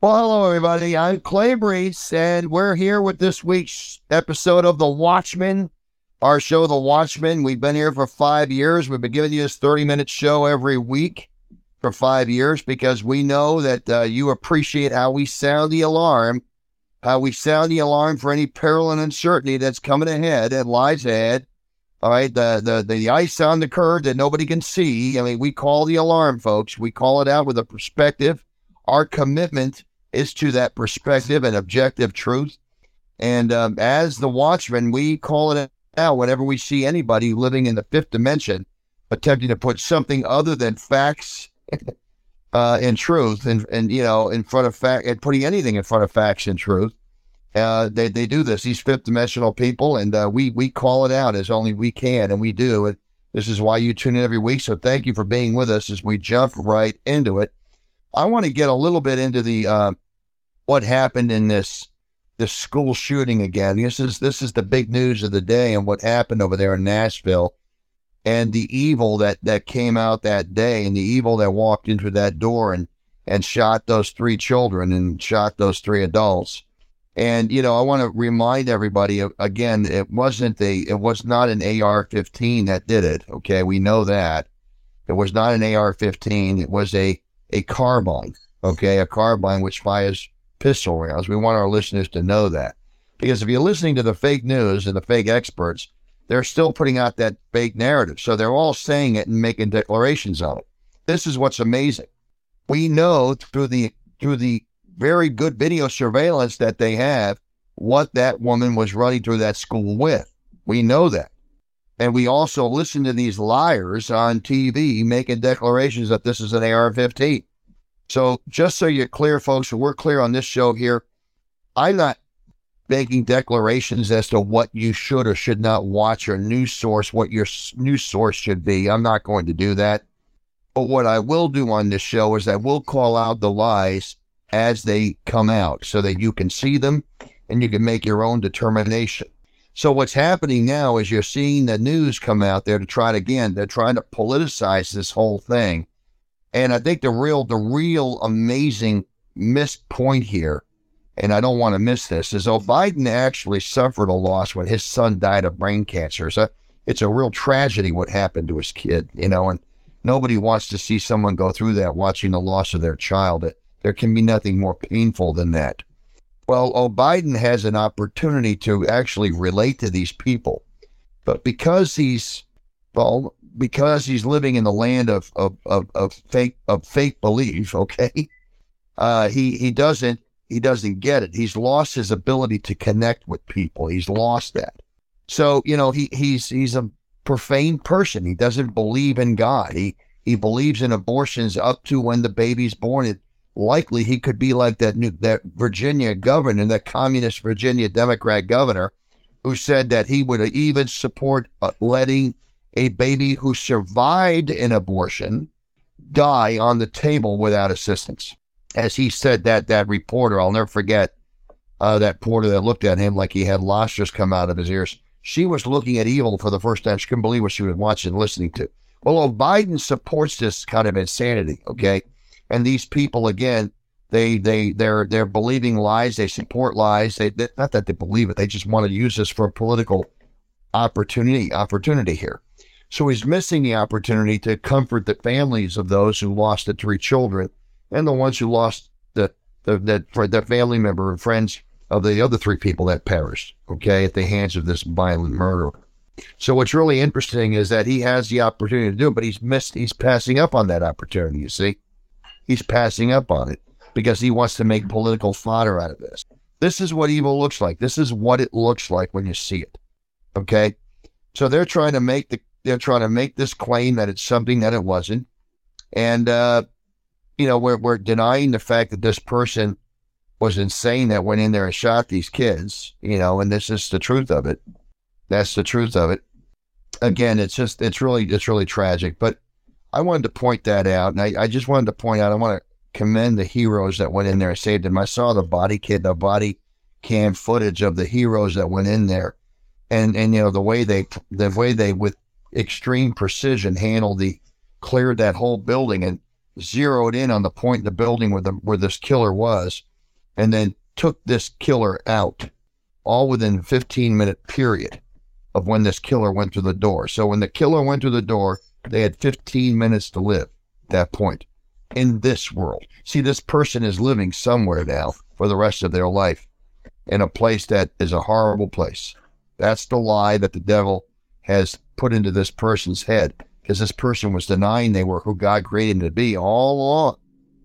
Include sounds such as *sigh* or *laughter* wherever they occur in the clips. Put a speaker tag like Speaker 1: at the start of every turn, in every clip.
Speaker 1: Well, hello, everybody. I'm Clay Brees, and we're here with this week's episode of The Watchman, our show, The Watchman. We've been here for five years. We've been giving you this 30 minute show every week for five years because we know that uh, you appreciate how we sound the alarm, how we sound the alarm for any peril and uncertainty that's coming ahead and lies ahead. All right, the, the the ice on the curve that nobody can see. I mean, we call the alarm, folks. We call it out with a perspective. Our commitment is to that perspective and objective truth. And um, as the watchman, we call it out whenever we see anybody living in the fifth dimension attempting to put something other than facts *laughs* uh, and truth and, and, you know, in front of fact and putting anything in front of facts and truth. Uh, they, they do this, these fifth dimensional people, and uh, we, we call it out as only we can, and we do. And this is why you tune in every week. So thank you for being with us as we jump right into it. I want to get a little bit into the uh, what happened in this this school shooting again. This is this is the big news of the day and what happened over there in Nashville and the evil that that came out that day and the evil that walked into that door and and shot those three children and shot those three adults. And you know, I want to remind everybody again, it wasn't the it was not an AR-15 that did it. Okay, we know that it was not an AR-15. It was a a carbine. Okay, a carbine which fires pistol rounds. We want our listeners to know that because if you're listening to the fake news and the fake experts, they're still putting out that fake narrative. So they're all saying it and making declarations on it. This is what's amazing. We know through the through the very good video surveillance that they have what that woman was running through that school with. We know that. And we also listen to these liars on TV making declarations that this is an AR 15. So, just so you're clear, folks, we're clear on this show here, I'm not making declarations as to what you should or should not watch or news source, what your news source should be. I'm not going to do that. But what I will do on this show is I will call out the lies as they come out so that you can see them and you can make your own determination. So what's happening now is you're seeing the news come out there to try to again, they're trying to politicize this whole thing. And I think the real the real amazing missed point here, and I don't want to miss this, is though Biden actually suffered a loss when his son died of brain cancer. So it's a real tragedy what happened to his kid, you know, and nobody wants to see someone go through that watching the loss of their child. There can be nothing more painful than that. Well, oh, Biden has an opportunity to actually relate to these people. But because he's, well, because he's living in the land of, of, of, of fake, of fake belief, *laughs* okay, uh, he, he doesn't, he doesn't get it. He's lost his ability to connect with people. He's lost that. So, you know, he, he's, he's a profane person. He doesn't believe in God. He, he believes in abortions up to when the baby's born. It, likely he could be like that new, that Virginia governor, that communist Virginia Democrat governor, who said that he would even support uh, letting a baby who survived an abortion die on the table without assistance. As he said that, that reporter, I'll never forget uh, that reporter that looked at him like he had lobsters come out of his ears. She was looking at evil for the first time. She couldn't believe what she was watching and listening to. Well, Biden supports this kind of insanity, okay? And these people, again, they they they're they're believing lies. They support lies. They, they not that they believe it. They just want to use this for a political opportunity opportunity here. So he's missing the opportunity to comfort the families of those who lost the three children and the ones who lost the the that for their family member and friends of the other three people that perished. Okay, at the hands of this violent murderer. So what's really interesting is that he has the opportunity to do it, but he's missed. He's passing up on that opportunity. You see he's passing up on it because he wants to make political fodder out of this. This is what evil looks like. This is what it looks like when you see it. Okay. So they're trying to make the, they're trying to make this claim that it's something that it wasn't. And, uh, you know, we're, we're denying the fact that this person was insane that went in there and shot these kids, you know, and this is the truth of it. That's the truth of it. Again, it's just, it's really, it's really tragic. But I wanted to point that out. And I, I just wanted to point out, I want to commend the heroes that went in there and saved him. I saw the body kit, the body cam footage of the heroes that went in there. And, and, you know, the way they, the way they with extreme precision handled the, cleared that whole building and zeroed in on the point in the building where the, where this killer was. and then took this killer out all within 15 minute period of when this killer went through the door. So when the killer went through the door, they had 15 minutes to live at that point in this world. See, this person is living somewhere now for the rest of their life in a place that is a horrible place. That's the lie that the devil has put into this person's head because this person was denying they were who God created them to be all along.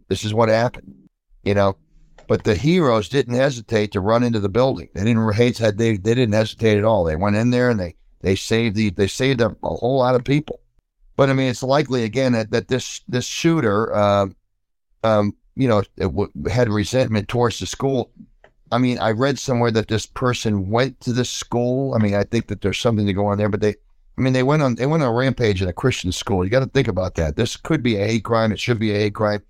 Speaker 1: This is what happened, you know. But the heroes didn't hesitate to run into the building. They didn't. They they didn't hesitate at all. They went in there and they they saved the they saved a whole lot of people. But I mean, it's likely again that, that this this shooter, uh, um, you know, w- had resentment towards the school. I mean, I read somewhere that this person went to the school. I mean, I think that there's something to go on there, but they, I mean, they went on they went on a rampage in a Christian school. You got to think about that. This could be a hate crime. It should be a hate crime,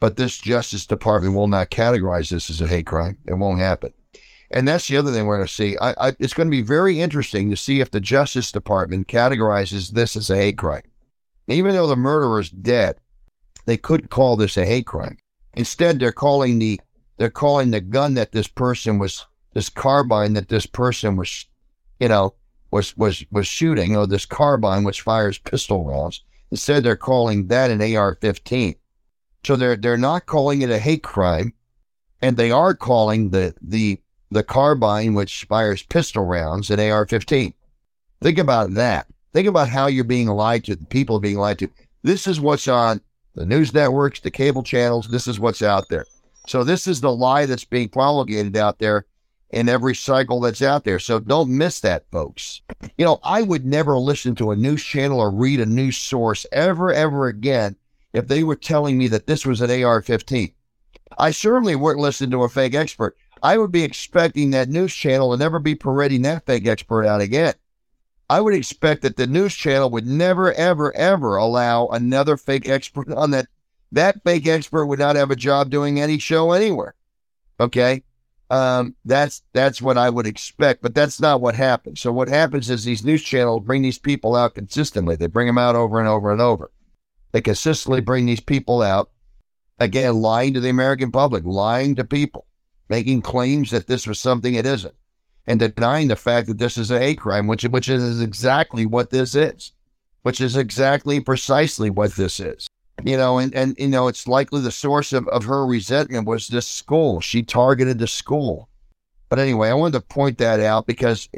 Speaker 1: but this Justice Department will not categorize this as a hate crime. It won't happen. And that's the other thing we're going to see. I, I, it's going to be very interesting to see if the Justice Department categorizes this as a hate crime. Even though the murderer is dead, they couldn't call this a hate crime. Instead, they're calling the they're calling the gun that this person was this carbine that this person was, you know, was was was shooting, or this carbine which fires pistol rounds. Instead, they're calling that an AR-15. So they're they're not calling it a hate crime, and they are calling the the the carbine which fires pistol rounds an AR-15. Think about that. Think about how you're being lied to, the people are being lied to. This is what's on the news networks, the cable channels. This is what's out there. So this is the lie that's being promulgated out there in every cycle that's out there. So don't miss that, folks. You know, I would never listen to a news channel or read a news source ever, ever again if they were telling me that this was an AR 15. I certainly wouldn't listen to a fake expert. I would be expecting that news channel to never be parading that fake expert out again. I would expect that the news channel would never, ever, ever allow another fake expert on that. That fake expert would not have a job doing any show anywhere. Okay. Um, that's that's what I would expect, but that's not what happens. So what happens is these news channels bring these people out consistently. They bring them out over and over and over. They consistently bring these people out again, lying to the American public, lying to people, making claims that this was something it isn't and denying the fact that this is a hate crime, which which is exactly what this is, which is exactly precisely what this is. You know, and, and you know, it's likely the source of, of her resentment was this school. She targeted the school. But anyway, I wanted to point that out because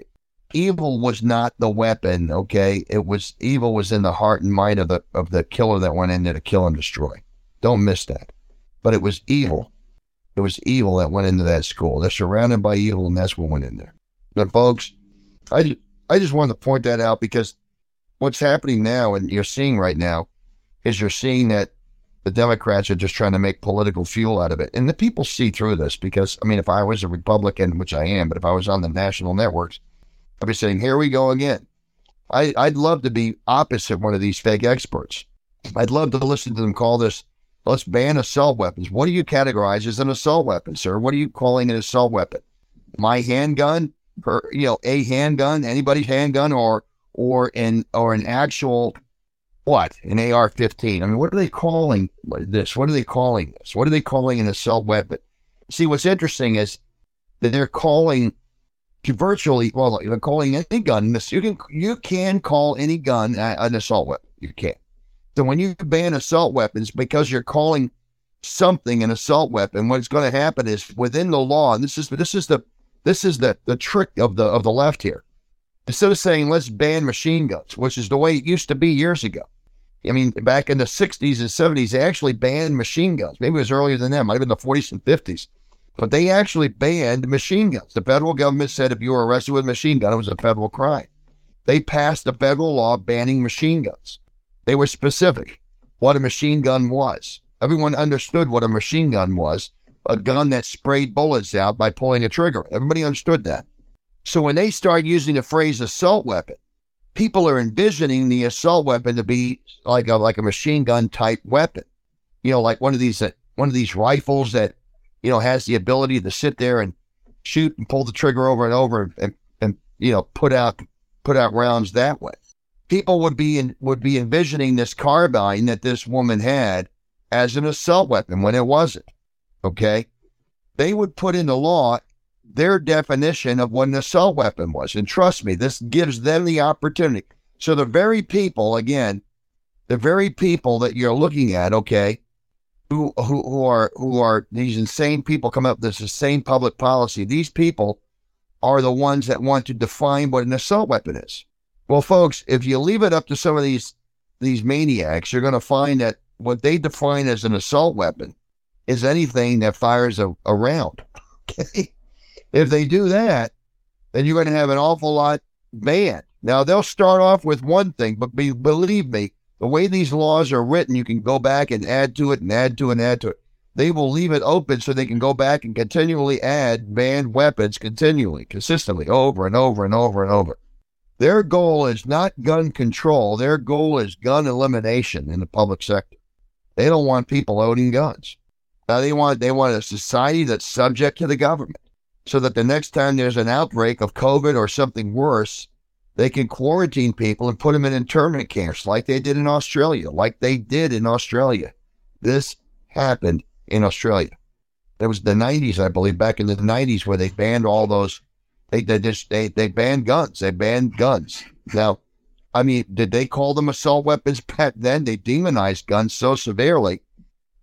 Speaker 1: evil was not the weapon, okay? It was evil was in the heart and mind of the of the killer that went in there to kill and destroy. Don't miss that. But it was evil. It was evil that went into that school. They're surrounded by evil, and that's what went in there. But folks, I I just wanted to point that out because what's happening now and you're seeing right now is you're seeing that the Democrats are just trying to make political fuel out of it. And the people see through this because, I mean, if I was a Republican, which I am, but if I was on the national networks, I'd be saying, here we go again. I, I'd love to be opposite one of these fake experts. I'd love to listen to them call this, let's ban assault weapons. What do you categorize as an assault weapon, sir? What are you calling an assault weapon? My handgun? Per, you know, a handgun, anybody's handgun, or or an or an actual what an AR-15. I mean, what are they calling this? What are they calling this? What are they calling an assault weapon? See, what's interesting is that they're calling virtually well, they're calling any gun this. You can you can call any gun an assault weapon. You can. So when you ban assault weapons because you're calling something an assault weapon, what's going to happen is within the law, and this is this is the this is the, the trick of the of the left here. Instead of saying let's ban machine guns, which is the way it used to be years ago. I mean, back in the 60s and 70s, they actually banned machine guns. Maybe it was earlier than that, might have been the 40s and 50s. But they actually banned machine guns. The federal government said if you were arrested with a machine gun, it was a federal crime. They passed a federal law banning machine guns. They were specific what a machine gun was. Everyone understood what a machine gun was a gun that sprayed bullets out by pulling a trigger. Everybody understood that. So when they start using the phrase assault weapon, people are envisioning the assault weapon to be like a like a machine gun type weapon. You know, like one of these uh, one of these rifles that you know has the ability to sit there and shoot and pull the trigger over and over and, and, and you know put out put out rounds that way. People would be in, would be envisioning this carbine that this woman had as an assault weapon when it wasn't. Okay. they would put into law their definition of what an assault weapon was. And trust me, this gives them the opportunity. So the very people, again, the very people that you're looking at, okay, who who, who are who are these insane people come up with this insane public policy. These people are the ones that want to define what an assault weapon is. Well, folks, if you leave it up to some of these these maniacs, you're going to find that what they define as an assault weapon is anything that fires a, round. *laughs* Okay, if they do that, then you're going to have an awful lot banned. Now they'll start off with one thing, but be, believe me, the way these laws are written, you can go back and add to it and add to it and add to it. They will leave it open so they can go back and continually add banned weapons continually, consistently, over and over and over and over. Their goal is not gun control. Their goal is gun elimination in the public sector. They don't want people owning guns. Now they want they want a society that's subject to the government, so that the next time there's an outbreak of COVID or something worse, they can quarantine people and put them in internment camps like they did in Australia, like they did in Australia. This happened in Australia. There was the 90s, I believe, back in the 90s where they banned all those. They, they just they, they banned guns. They banned guns. Now, I mean, did they call them assault weapons back then? They demonized guns so severely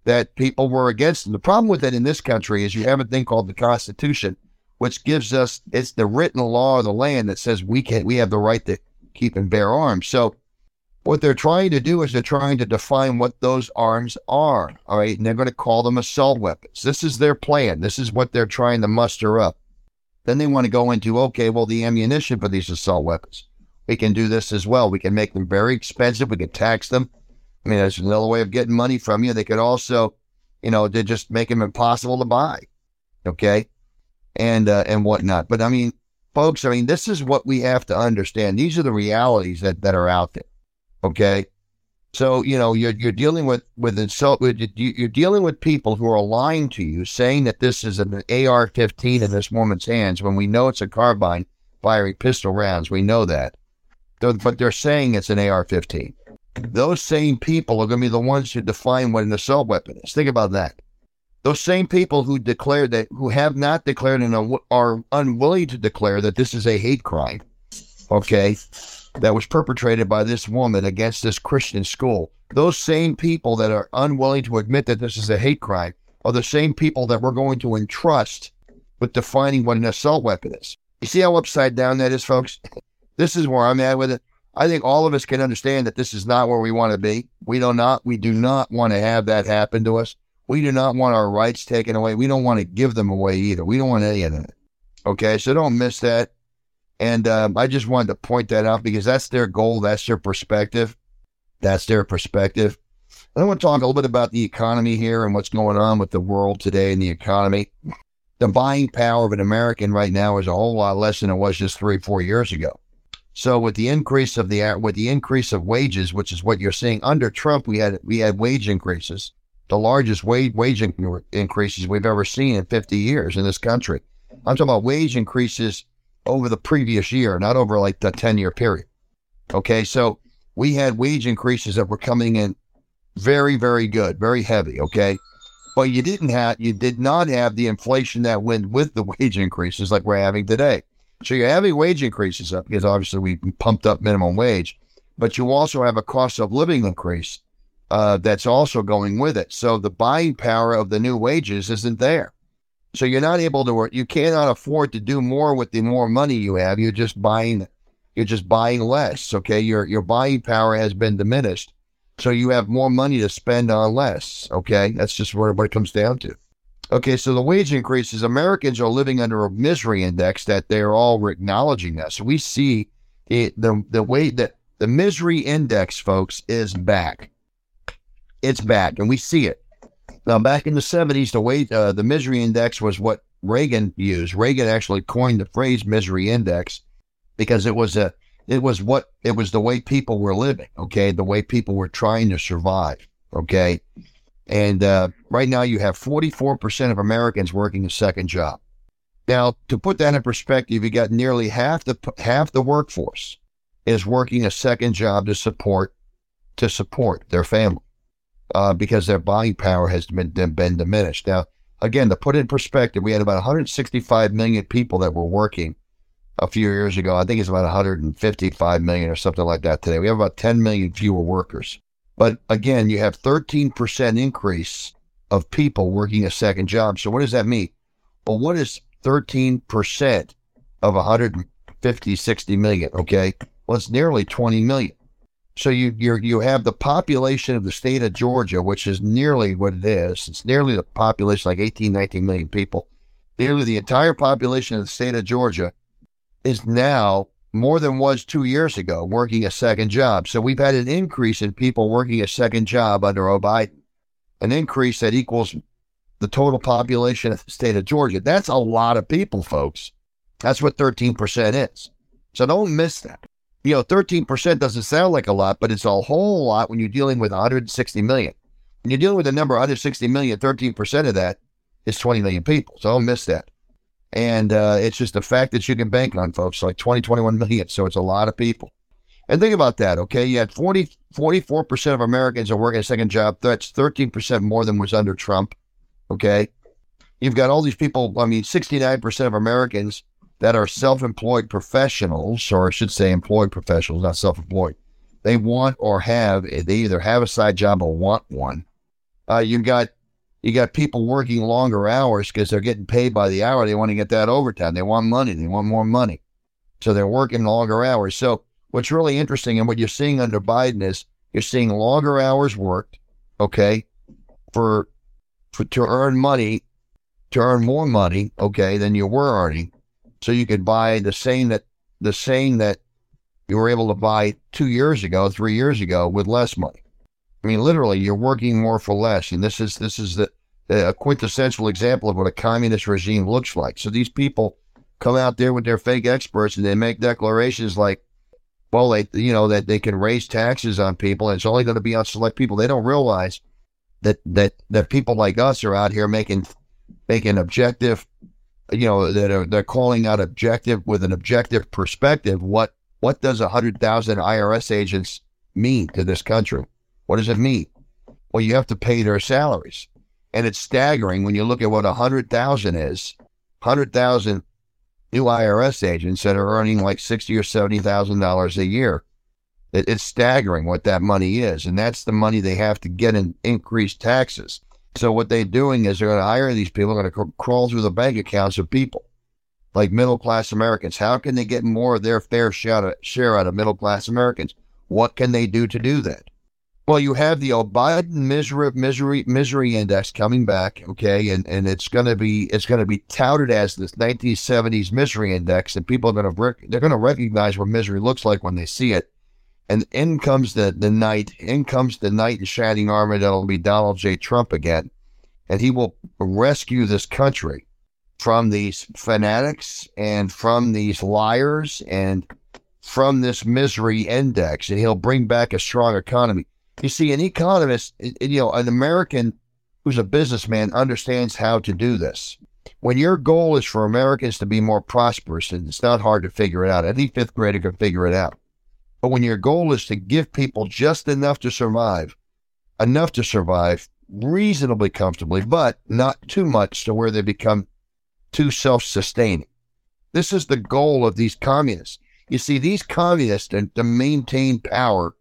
Speaker 1: that people were against them. The problem with it in this country is you have a thing called the Constitution, which gives us it's the written law of the land that says we can we have the right to keep and bear arms. So what they're trying to do is they're trying to define what those arms are. All right. And they're going to call them assault weapons. This is their plan. This is what they're trying to muster up. Then they want to go into, okay, well, the ammunition for these assault weapons. We can do this as well. We can make them very expensive. We can tax them. I mean, there's another way of getting money from you. They could also, you know, they just make them impossible to buy. Okay and uh, and whatnot. But I mean, folks, I mean, this is what we have to understand. These are the realities that, that are out there. Okay. So, you know, you're, you're dealing with, with insult, you're dealing with people who are lying to you, saying that this is an AR 15 in this woman's hands when we know it's a carbine firing pistol rounds. We know that. But they're saying it's an AR 15. Those same people are going to be the ones who define what an assault weapon is. Think about that. Those same people who declare that, who have not declared and are unwilling to declare that this is a hate crime, okay, that was perpetrated by this woman against this Christian school. Those same people that are unwilling to admit that this is a hate crime are the same people that we're going to entrust with defining what an assault weapon is. You see how upside down that is, folks? This is where I'm at with it. I think all of us can understand that this is not where we want to be. We do not, we do not want to have that happen to us. We do not want our rights taken away. We don't want to give them away either. We don't want any of that. Okay, so don't miss that. And um, I just wanted to point that out because that's their goal. That's their perspective. That's their perspective. I want to talk a little bit about the economy here and what's going on with the world today and the economy. The buying power of an American right now is a whole lot less than it was just three, four years ago. So with the increase of the with the increase of wages, which is what you're seeing under Trump, we had we had wage increases the largest wage, wage increases we've ever seen in 50 years in this country. I'm talking about wage increases over the previous year, not over like the 10 year period. Okay. So we had wage increases that were coming in very, very good, very heavy. Okay. But you didn't have, you did not have the inflation that went with the *laughs* wage increases like we're having today. So you're having wage increases up because obviously we pumped up minimum wage, but you also have a cost of living increase uh, that's also going with it. So the buying power of the new wages isn't there. So you're not able to work. You cannot afford to do more with the more money you have. You're just buying. You're just buying less. Okay, your your buying power has been diminished. So you have more money to spend on less. Okay, that's just what, what it comes down to. Okay, so the wage increases. Americans are living under a misery index that they're all acknowledging. So we see it, the the way that the misery index, folks, is back it's back, and we see it. Now, back in the 70s, the way uh, the misery index was what Reagan used. Reagan actually coined the phrase misery index because it was a it was what it was the way people were living. Okay, the way people were trying to survive. Okay, and uh, right now you have 44% of Americans working a second job. Now, to put that in perspective, you got nearly half the half the workforce is working a second job to support to support their family uh, because their buying power has been, been diminished. Now, again, to put it in perspective, we had about 165 million people that were working a few years ago. I think it's about 155 million or something like that today. We have about 10 million fewer workers. But again, you have 13% increase of people working a second job. So what does that mean? Well, what is 13% of 150, 60 million? Okay. Well, it's nearly 20 million. So you you you have the population of the state of Georgia, which is nearly what it is. It's nearly the population, like 18, 19 million people. Nearly the entire population of the state of Georgia is now more than was two years ago working a second job. So we've had an increase in people working a second job under Biden, an increase that equals the total population of the state of Georgia. That's a lot of people, folks. That's what 13% is. So don't miss that. You know, 13% doesn't sound like a lot, but it's a whole lot when you're dealing with 160 million. When you're dealing with a number 160 million, 13% of that is 20 million people. So don't miss that. And uh, it's just a fact that you can bank on, folks, like 20, 21 million. So it's a lot of people. And think about that, okay? You had 40, 44% of Americans are working a second job. That's 13% more than was under Trump, okay? You've got all these people, I mean, 69% of Americans that are self employed professionals, or I should say employed professionals, not self employed. They want or have, they either have a side job or want one. Uh, you've got you got people working longer hours because they're getting paid by the hour. They want to get that overtime. They want money. They want more money. So they're working longer hours. So what's really interesting and what you're seeing under Biden is you're seeing longer hours worked, okay, for, for to earn money, to earn more money, okay, than you were earning. So you could buy the same that the same that you were able to buy two years ago, three years ago with less money. I mean, literally, you're working more for less, and this is this is the, a quintessential example of what a communist regime looks like. So these people come out there with their fake experts, and they make declarations like, "Well, they you know that they can raise taxes on people, and it's only going to be on select people." They don't realize that that that people like us are out here making making objective, you know, that are they're calling out objective with an objective perspective. What what does a hundred thousand IRS agents mean to this country? What does it mean? Well, you have to pay their salaries. And it's staggering when you look at what 100,000 is. 100,000 new IRS agents that are earning like sixty or seventy thousand dollars a year. It, it's staggering what that money is, and that's the money they have to get in increased taxes. So what they're doing is they're going to hire these people, going to cr- crawl through the bank accounts of people like middle class Americans. How can they get more of their fair share out of middle class Americans? What can they do to do that? Well, you have the Biden misery misery misery index coming back, okay, and and it's to be it's to be touted as this 1970s misery index, and people are to rec- they're to recognize what misery looks like when they see it. And in comes the the night, in comes the knight in shining armor that'll be Donald J. Trump again, and he will rescue this country from these fanatics and from these liars and from this misery index, and he'll bring back a strong economy you see, an economist, you know, an American who's a businessman understands how to do this. When your goal is for Americans to be more prosperous, and it's not hard to figure it out. Any fifth grader can figure it out. But when your goal is to give people just enough to survive, enough to survive reasonably comfortably, but not too much to where they become too self sustaining. This is the goal of these communists. You see, these communists, and to maintain power,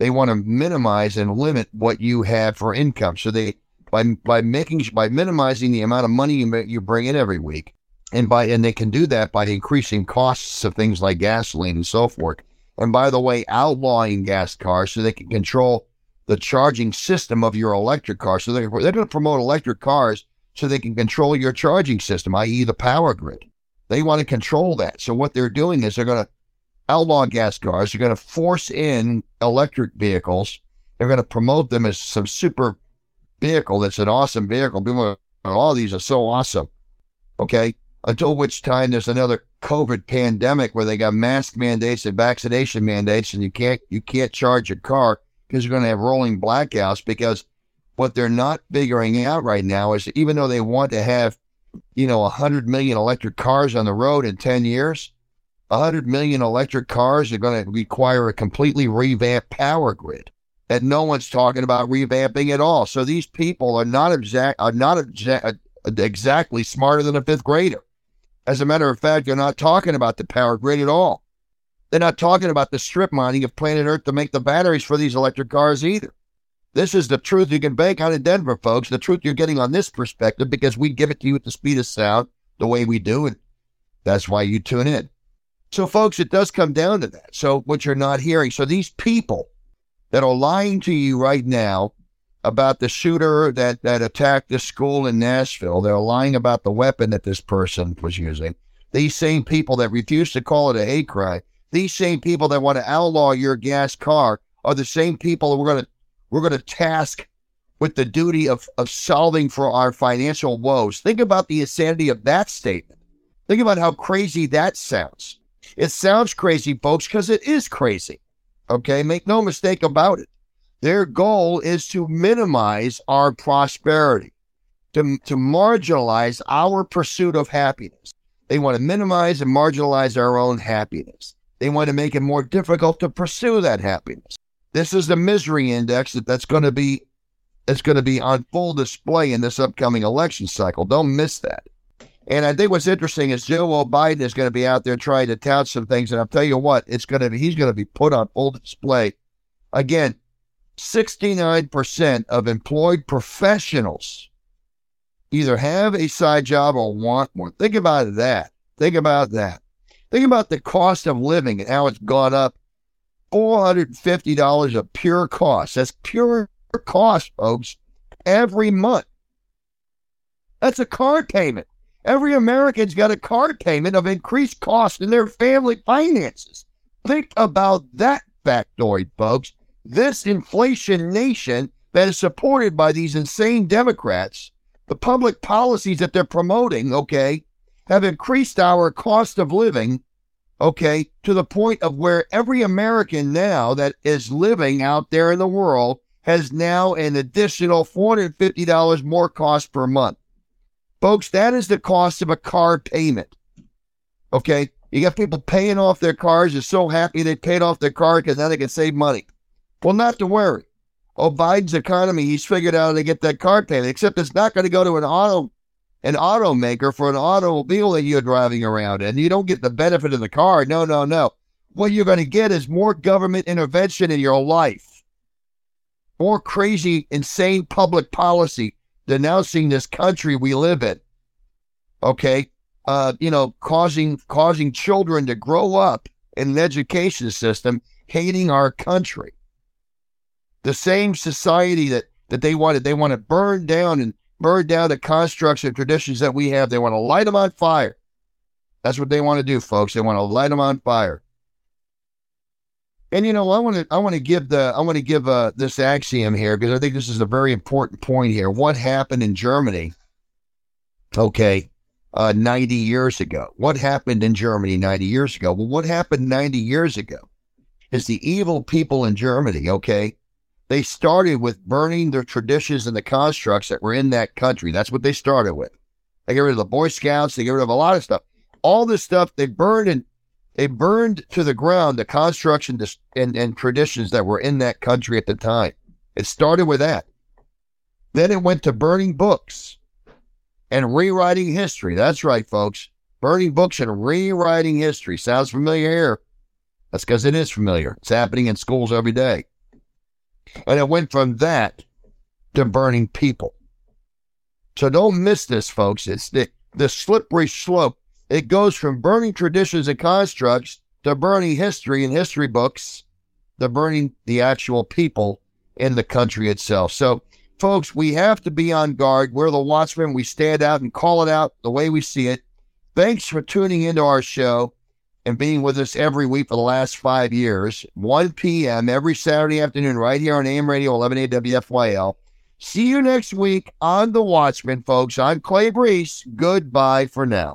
Speaker 1: they want to minimize and limit what you have for income. So they by by making by minimizing the amount of money you you bring in every week, and by and they can do that by increasing costs of things like gasoline and so forth. And by the way, outlawing gas cars so they can control the charging system of your electric car. So they're, they're going to promote electric cars so they can control your charging system, i.e., the power grid. They want to control that. So what they're doing is they're going to outlaw gas cars. They're going to force in electric vehicles. They're going to promote them as some super vehicle that's an awesome vehicle. People all oh, these are so awesome. Okay. Until which time there's another COVID pandemic where they got mask mandates and vaccination mandates, and you can't you can't charge your car because you're going to have rolling blackouts. Because what they're not figuring out right now is even though they want to have, you know, hundred million electric cars on the road in ten years, 100 million electric cars are going to require a completely revamped power grid that no one's talking about revamping at all. So these people are not exact are not exact, uh, exactly smarter than a fifth grader. As a matter of fact, they're not talking about the power grid at all. They're not talking about the strip mining of planet Earth to make the batteries for these electric cars either. This is the truth you can bank on in Denver, folks. The truth you're getting on this perspective because we give it to you at the speed of sound the way we do, it. that's why you tune in. So, folks, it does come down to that. So, what you're not hearing. So, these people that are lying to you right now about the shooter that, that attacked this school in Nashville, they're lying about the weapon that this person was using. These same people that refuse to call it a hate crime, these same people that want to outlaw your gas car are the same people we're going to we're going to task with the duty of, of solving for our financial woes. Think about the insanity of that statement. Think about how crazy that sounds. It sounds crazy, folks, because it is crazy. Okay, make no mistake about it. Their goal is to minimize our prosperity, to, to marginalize our pursuit of happiness. They want to minimize and marginalize our own happiness. They want to make it more difficult to pursue that happiness. This is the misery index that, that's going to be that's going to be on full display in this upcoming election cycle. Don't miss that. And I think what's interesting is Joe Biden is going to be out there trying to tout some things, and I'll tell you what, it's going to be he's going to be put on full display. Again, 69% of employed professionals either have a side job or want one. Think about that. Think about that. Think about the cost of living and how it's gone up $450 of pure cost. That's pure cost, folks, every month. That's a car payment. Every American's got a car payment of increased cost in their family finances. Think about that factoid, folks. This inflation nation that is supported by these insane Democrats, the public policies that they're promoting, okay, have increased our cost of living okay, to the point of where every American now that is living out there in the world has now an additional $450 more cost per month. Folks, that is the cost of a car payment. Okay. You got people paying off their cars. They're so happy they paid off their car because now they can save money. Well, not to worry. Oh, Biden's economy, he's figured out how to get that car payment, except it's not going to go to an auto an automaker for an automobile that you're driving around and you don't get the benefit of the car. No, no, no. What you're going to get is more government intervention in your life, more crazy, insane public policy denouncing this country we live in. Okay. Uh, you know, causing causing children to grow up in an education system hating our country. The same society that that they wanted, they want to burn down and burn down the constructs and traditions that we have. They want to light them on fire. That's what they want to do, folks. They want to light them on fire. And you know, I want to I want to give the I want to give uh, this axiom here because I think this is a very important point here. What happened in Germany? Okay, uh, 90 years ago. What happened in Germany 90 years ago? Well, what happened 90 years ago is the evil people in Germany. Okay, they started with burning the traditions and the constructs that were in that country. That's what they started with. They get rid of the Boy Scouts. They get rid of a lot of stuff. All this stuff they burned and they burned to the ground the construction and, and traditions that were in that country at the time. It started with that. Then it went to burning books and rewriting history. That's right, folks. Burning books and rewriting history. Sounds familiar here. That's because it is familiar. It's happening in schools every day. And it went from that to burning people. So don't miss this, folks. It's the, the slippery slope. It goes from burning traditions and constructs to burning history and history books to burning the actual people in the country itself. So, folks, we have to be on guard. We're the watchmen. We stand out and call it out the way we see it. Thanks for tuning into our show and being with us every week for the last five years, 1 p.m. every Saturday afternoon, right here on AM Radio 1180 WFYL. See you next week on The Watchman, folks. I'm Clay Brees. Goodbye for now.